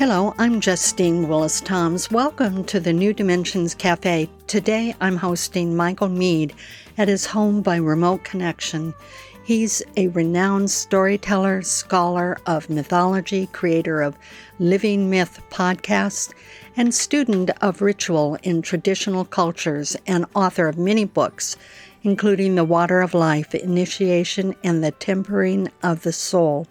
Hello, I'm Justine Willis Toms. Welcome to the New Dimensions Cafe. Today I'm hosting Michael Meade at his home by remote connection. He's a renowned storyteller, scholar of mythology, creator of Living Myth podcast, and student of ritual in traditional cultures, and author of many books, including The Water of Life, Initiation, and The Tempering of the Soul.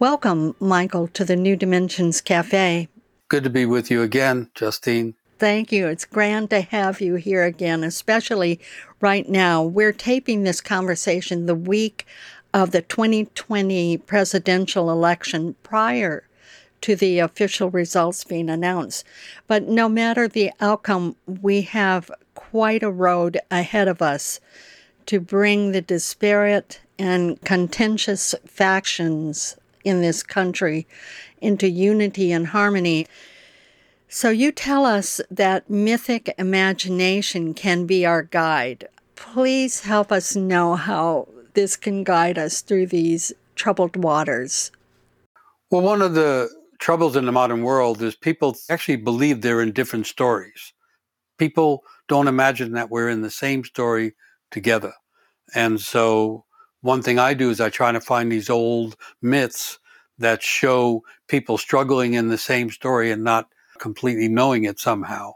Welcome, Michael, to the New Dimensions Cafe. Good to be with you again, Justine. Thank you. It's grand to have you here again, especially right now. We're taping this conversation the week of the 2020 presidential election prior to the official results being announced. But no matter the outcome, we have quite a road ahead of us to bring the disparate and contentious factions in this country into unity and harmony. So, you tell us that mythic imagination can be our guide. Please help us know how this can guide us through these troubled waters. Well, one of the troubles in the modern world is people actually believe they're in different stories. People don't imagine that we're in the same story together. And so, one thing I do is I try to find these old myths that show people struggling in the same story and not completely knowing it somehow.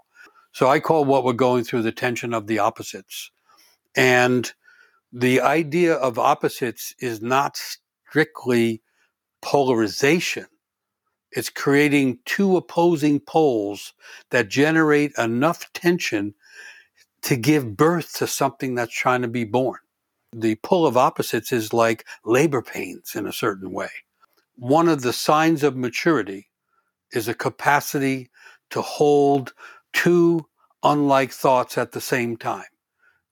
So I call what we're going through the tension of the opposites. And the idea of opposites is not strictly polarization. It's creating two opposing poles that generate enough tension to give birth to something that's trying to be born. The pull of opposites is like labor pains in a certain way one of the signs of maturity is a capacity to hold two unlike thoughts at the same time.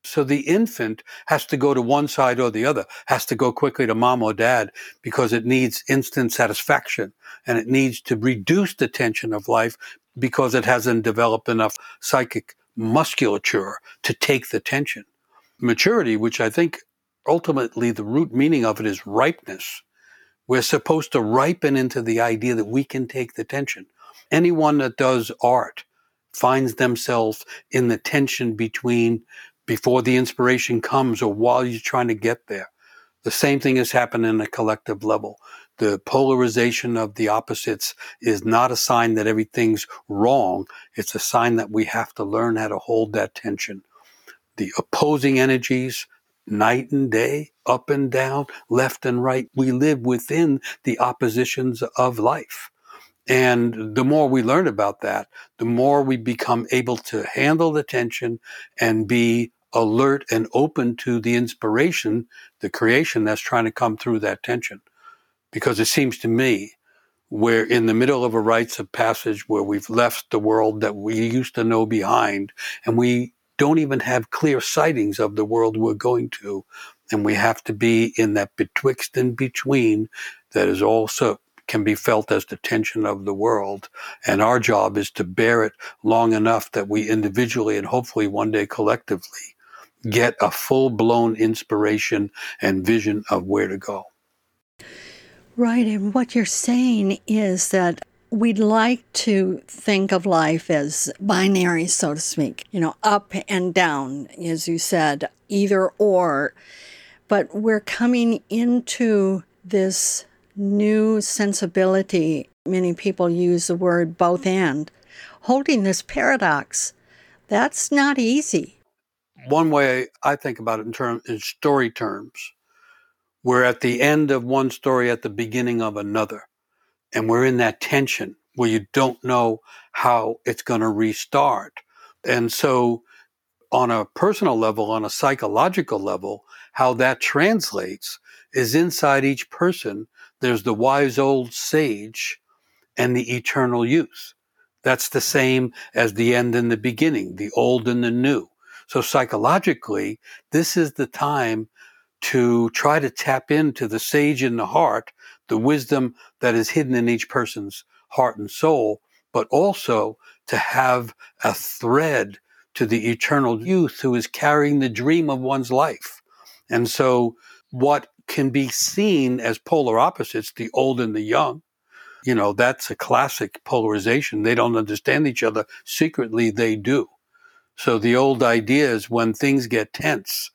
So the infant has to go to one side or the other, has to go quickly to mom or dad because it needs instant satisfaction and it needs to reduce the tension of life because it hasn't developed enough psychic musculature to take the tension. Maturity, which I think ultimately the root meaning of it is ripeness, we're supposed to ripen into the idea that we can take the tension. Anyone that does art finds themselves in the tension between before the inspiration comes or while you're trying to get there. The same thing has happened in a collective level. The polarization of the opposites is not a sign that everything's wrong. It's a sign that we have to learn how to hold that tension. The opposing energies, night and day, up and down, left and right. We live within the oppositions of life. And the more we learn about that, the more we become able to handle the tension and be alert and open to the inspiration, the creation that's trying to come through that tension. Because it seems to me we're in the middle of a rites of passage where we've left the world that we used to know behind and we don't even have clear sightings of the world we're going to. And we have to be in that betwixt and between that is also can be felt as the tension of the world. And our job is to bear it long enough that we individually and hopefully one day collectively get a full blown inspiration and vision of where to go. Right. And what you're saying is that we'd like to think of life as binary, so to speak, you know, up and down, as you said, either or. But we're coming into this new sensibility. Many people use the word both and, holding this paradox. That's not easy. One way I think about it in terms in story terms, we're at the end of one story at the beginning of another and we're in that tension where you don't know how it's going to restart. And so, on a personal level, on a psychological level, how that translates is inside each person, there's the wise old sage and the eternal youth. That's the same as the end and the beginning, the old and the new. So psychologically, this is the time to try to tap into the sage in the heart, the wisdom that is hidden in each person's heart and soul, but also to have a thread to the eternal youth who is carrying the dream of one's life. And so what can be seen as polar opposites, the old and the young, you know, that's a classic polarization. They don't understand each other. Secretly, they do. So the old idea is when things get tense,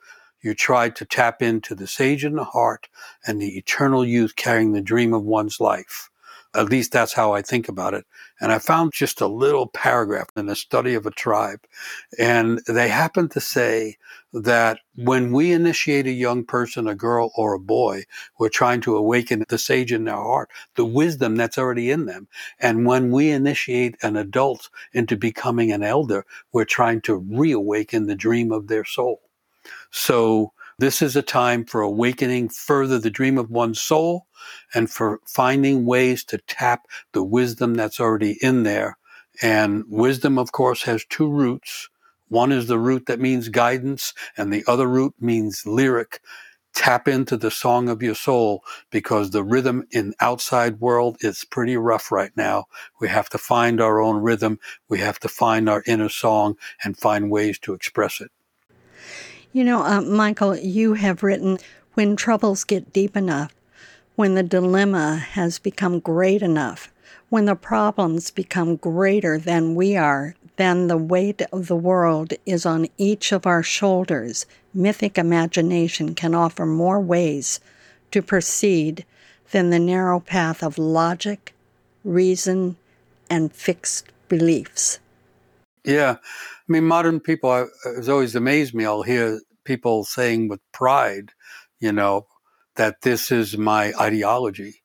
you try to tap into the sage in the heart and the eternal youth carrying the dream of one's life. At least that's how I think about it. And I found just a little paragraph in the study of a tribe. And they happen to say that when we initiate a young person, a girl or a boy, we're trying to awaken the sage in their heart, the wisdom that's already in them. And when we initiate an adult into becoming an elder, we're trying to reawaken the dream of their soul. So this is a time for awakening further the dream of one's soul and for finding ways to tap the wisdom that's already in there. And wisdom, of course, has two roots. One is the root that means guidance, and the other root means lyric. Tap into the song of your soul because the rhythm in outside world is pretty rough right now. We have to find our own rhythm. We have to find our inner song and find ways to express it. You know, uh, Michael, you have written When Troubles Get Deep Enough, when the dilemma has become great enough, when the problems become greater than we are, then the weight of the world is on each of our shoulders. Mythic imagination can offer more ways to proceed than the narrow path of logic, reason, and fixed beliefs. Yeah. I mean, modern people, it's always amazed me. I'll hear people saying with pride, you know, that this is my ideology.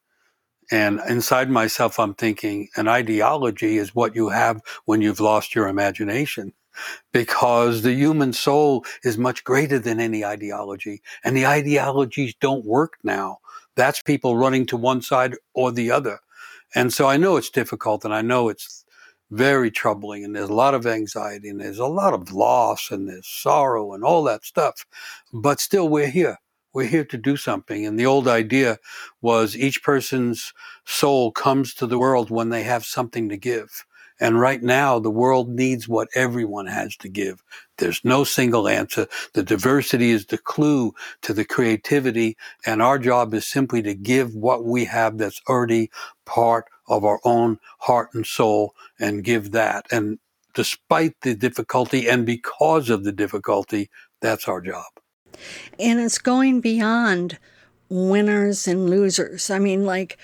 And inside myself, I'm thinking an ideology is what you have when you've lost your imagination because the human soul is much greater than any ideology and the ideologies don't work now. That's people running to one side or the other. And so I know it's difficult and I know it's very troubling and there's a lot of anxiety and there's a lot of loss and there's sorrow and all that stuff. But still, we're here. We're here to do something. And the old idea was each person's soul comes to the world when they have something to give. And right now, the world needs what everyone has to give. There's no single answer. The diversity is the clue to the creativity. And our job is simply to give what we have that's already part of our own heart and soul and give that. And despite the difficulty and because of the difficulty, that's our job. And it's going beyond winners and losers. I mean, like,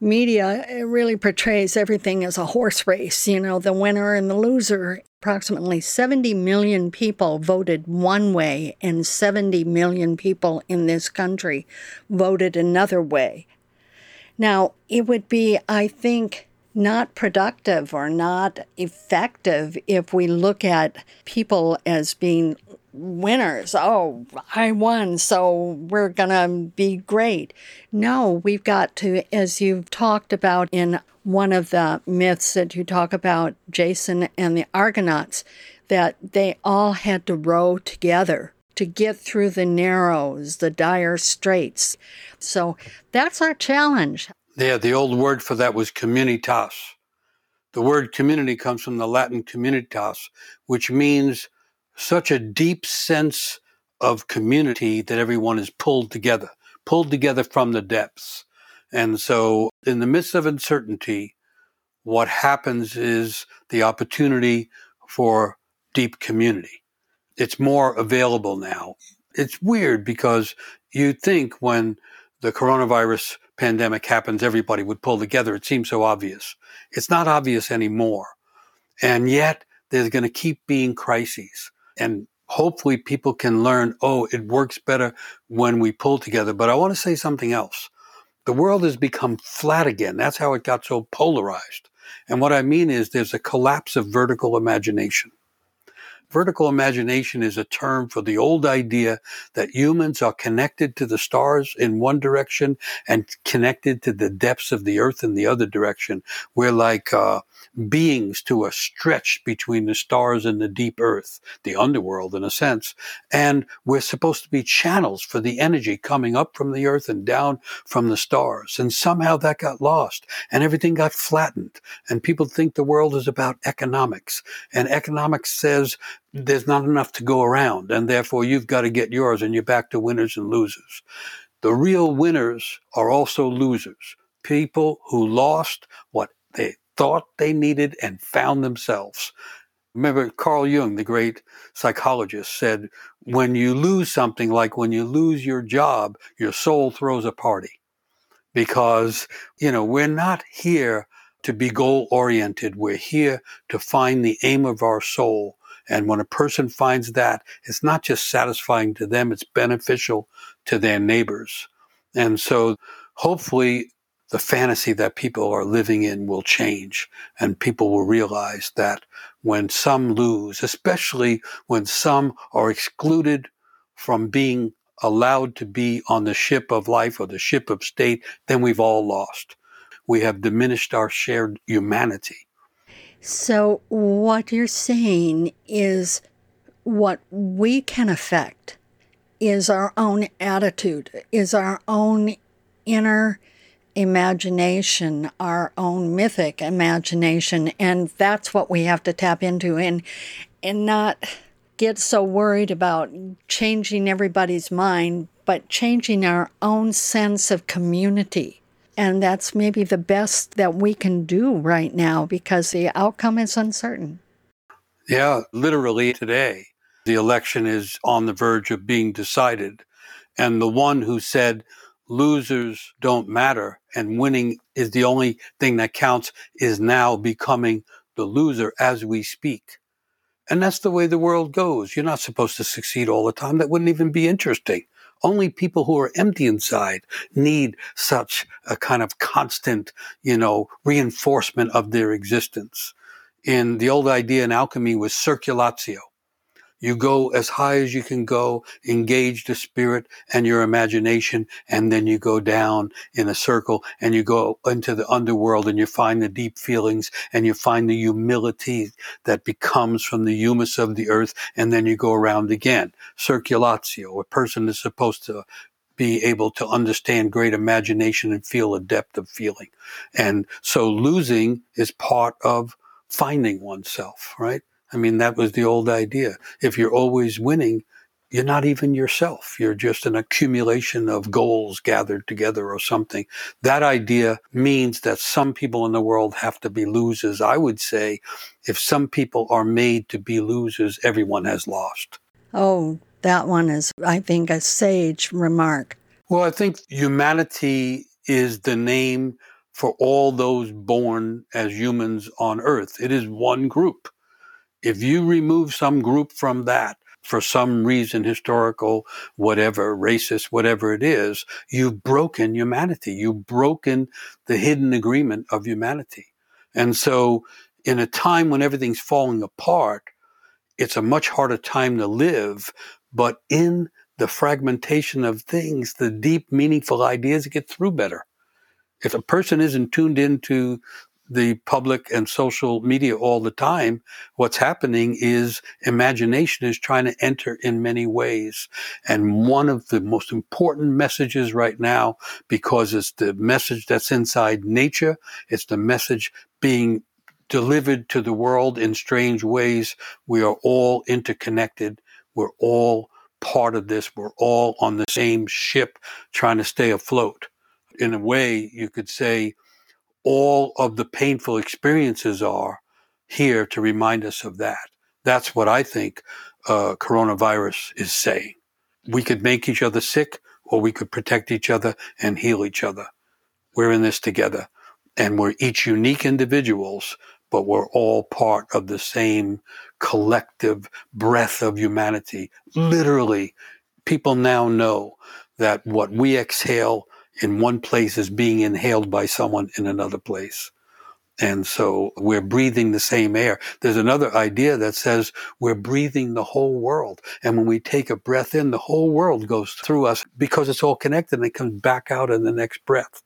media it really portrays everything as a horse race, you know, the winner and the loser. Approximately 70 million people voted one way, and 70 million people in this country voted another way. Now, it would be, I think, not productive or not effective if we look at people as being winners. Oh, I won, so we're going to be great. No, we've got to, as you've talked about in one of the myths that you talk about, Jason and the Argonauts, that they all had to row together to get through the narrows, the dire straits. So that's our challenge. Yeah, the old word for that was communitas. The word community comes from the Latin communitas, which means such a deep sense of community that everyone is pulled together, pulled together from the depths. And so, in the midst of uncertainty, what happens is the opportunity for deep community. It's more available now. It's weird because you'd think when the coronavirus pandemic happens, everybody would pull together. It seems so obvious. It's not obvious anymore. And yet there's going to keep being crises. And hopefully people can learn, oh, it works better when we pull together. But I want to say something else. The world has become flat again. That's how it got so polarized. And what I mean is there's a collapse of vertical imagination. Vertical imagination is a term for the old idea that humans are connected to the stars in one direction and connected to the depths of the earth in the other direction. We're like uh, beings to a stretch between the stars and the deep earth, the underworld in a sense. And we're supposed to be channels for the energy coming up from the earth and down from the stars. And somehow that got lost and everything got flattened. And people think the world is about economics. And economics says there's not enough to go around, and therefore you've got to get yours, and you're back to winners and losers. The real winners are also losers. People who lost what they thought they needed and found themselves. Remember, Carl Jung, the great psychologist, said, when you lose something, like when you lose your job, your soul throws a party. Because, you know, we're not here to be goal oriented. We're here to find the aim of our soul and when a person finds that, it's not just satisfying to them, it's beneficial to their neighbors. And so hopefully the fantasy that people are living in will change and people will realize that when some lose, especially when some are excluded from being allowed to be on the ship of life or the ship of state, then we've all lost. We have diminished our shared humanity. So, what you're saying is what we can affect is our own attitude, is our own inner imagination, our own mythic imagination, and that's what we have to tap into and and not get so worried about changing everybody's mind, but changing our own sense of community and that's maybe the best that we can do right now because the outcome is uncertain. Yeah, literally today, the election is on the verge of being decided. And the one who said losers don't matter and winning is the only thing that counts is now becoming the loser as we speak. And that's the way the world goes. You're not supposed to succeed all the time. That wouldn't even be interesting. Only people who are empty inside need such a kind of constant, you know, reinforcement of their existence. And the old idea in alchemy was circulatio. You go as high as you can go, engage the spirit and your imagination, and then you go down in a circle and you go into the underworld and you find the deep feelings and you find the humility that becomes from the humus of the earth, and then you go around again. Circulatio, a person is supposed to be able to understand great imagination and feel a depth of feeling. And so losing is part of finding oneself, right? I mean, that was the old idea. If you're always winning, you're not even yourself. You're just an accumulation of goals gathered together or something. That idea means that some people in the world have to be losers. I would say if some people are made to be losers, everyone has lost. Oh, that one is, I think, a sage remark. Well, I think humanity is the name for all those born as humans on earth. It is one group. If you remove some group from that, for some reason, historical, whatever, racist, whatever it is, you've broken humanity. You've broken the hidden agreement of humanity. And so, in a time when everything's falling apart, it's a much harder time to live. But in the fragmentation of things, the deep, meaningful ideas get through better. If a person isn't tuned into the public and social media all the time, what's happening is imagination is trying to enter in many ways. And one of the most important messages right now, because it's the message that's inside nature, it's the message being delivered to the world in strange ways. We are all interconnected. We're all part of this. We're all on the same ship trying to stay afloat. In a way, you could say, all of the painful experiences are here to remind us of that. That's what I think uh, coronavirus is saying. We could make each other sick or we could protect each other and heal each other. We're in this together and we're each unique individuals, but we're all part of the same collective breath of humanity. Literally, people now know that what we exhale in one place is being inhaled by someone in another place. And so we're breathing the same air. There's another idea that says we're breathing the whole world. And when we take a breath in, the whole world goes through us because it's all connected and it comes back out in the next breath.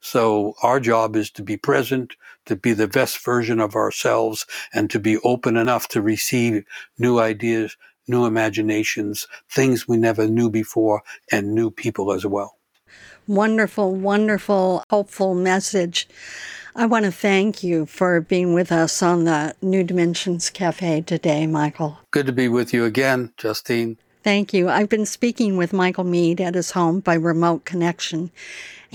So our job is to be present, to be the best version of ourselves, and to be open enough to receive new ideas, new imaginations, things we never knew before, and new people as well. Wonderful, wonderful, hopeful message. I want to thank you for being with us on the New Dimensions Cafe today, Michael. Good to be with you again, Justine. Thank you. I've been speaking with Michael Meade at his home by remote connection.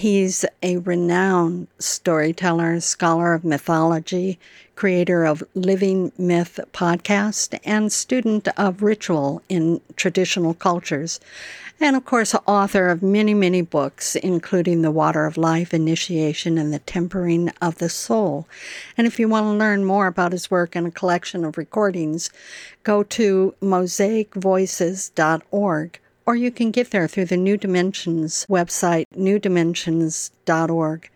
He's a renowned storyteller, scholar of mythology, creator of Living Myth podcast, and student of ritual in traditional cultures and of course, author of many, many books, including The Water of Life Initiation and The Tempering of the Soul. And if you want to learn more about his work and a collection of recordings, go to mosaicvoices.org or you can get there through the New Dimensions website, newdimensions.org.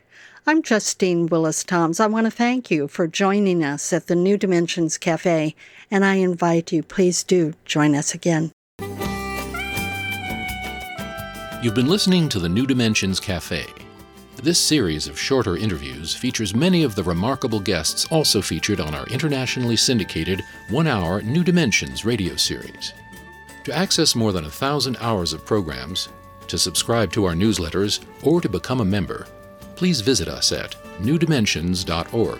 I'm Justine Willis Toms. I want to thank you for joining us at the New Dimensions Cafe, and I invite you, please do join us again. You've been listening to the New Dimensions Cafe. This series of shorter interviews features many of the remarkable guests also featured on our internationally syndicated one hour New Dimensions radio series. To access more than a thousand hours of programs, to subscribe to our newsletters, or to become a member, please visit us at newdimensions.org.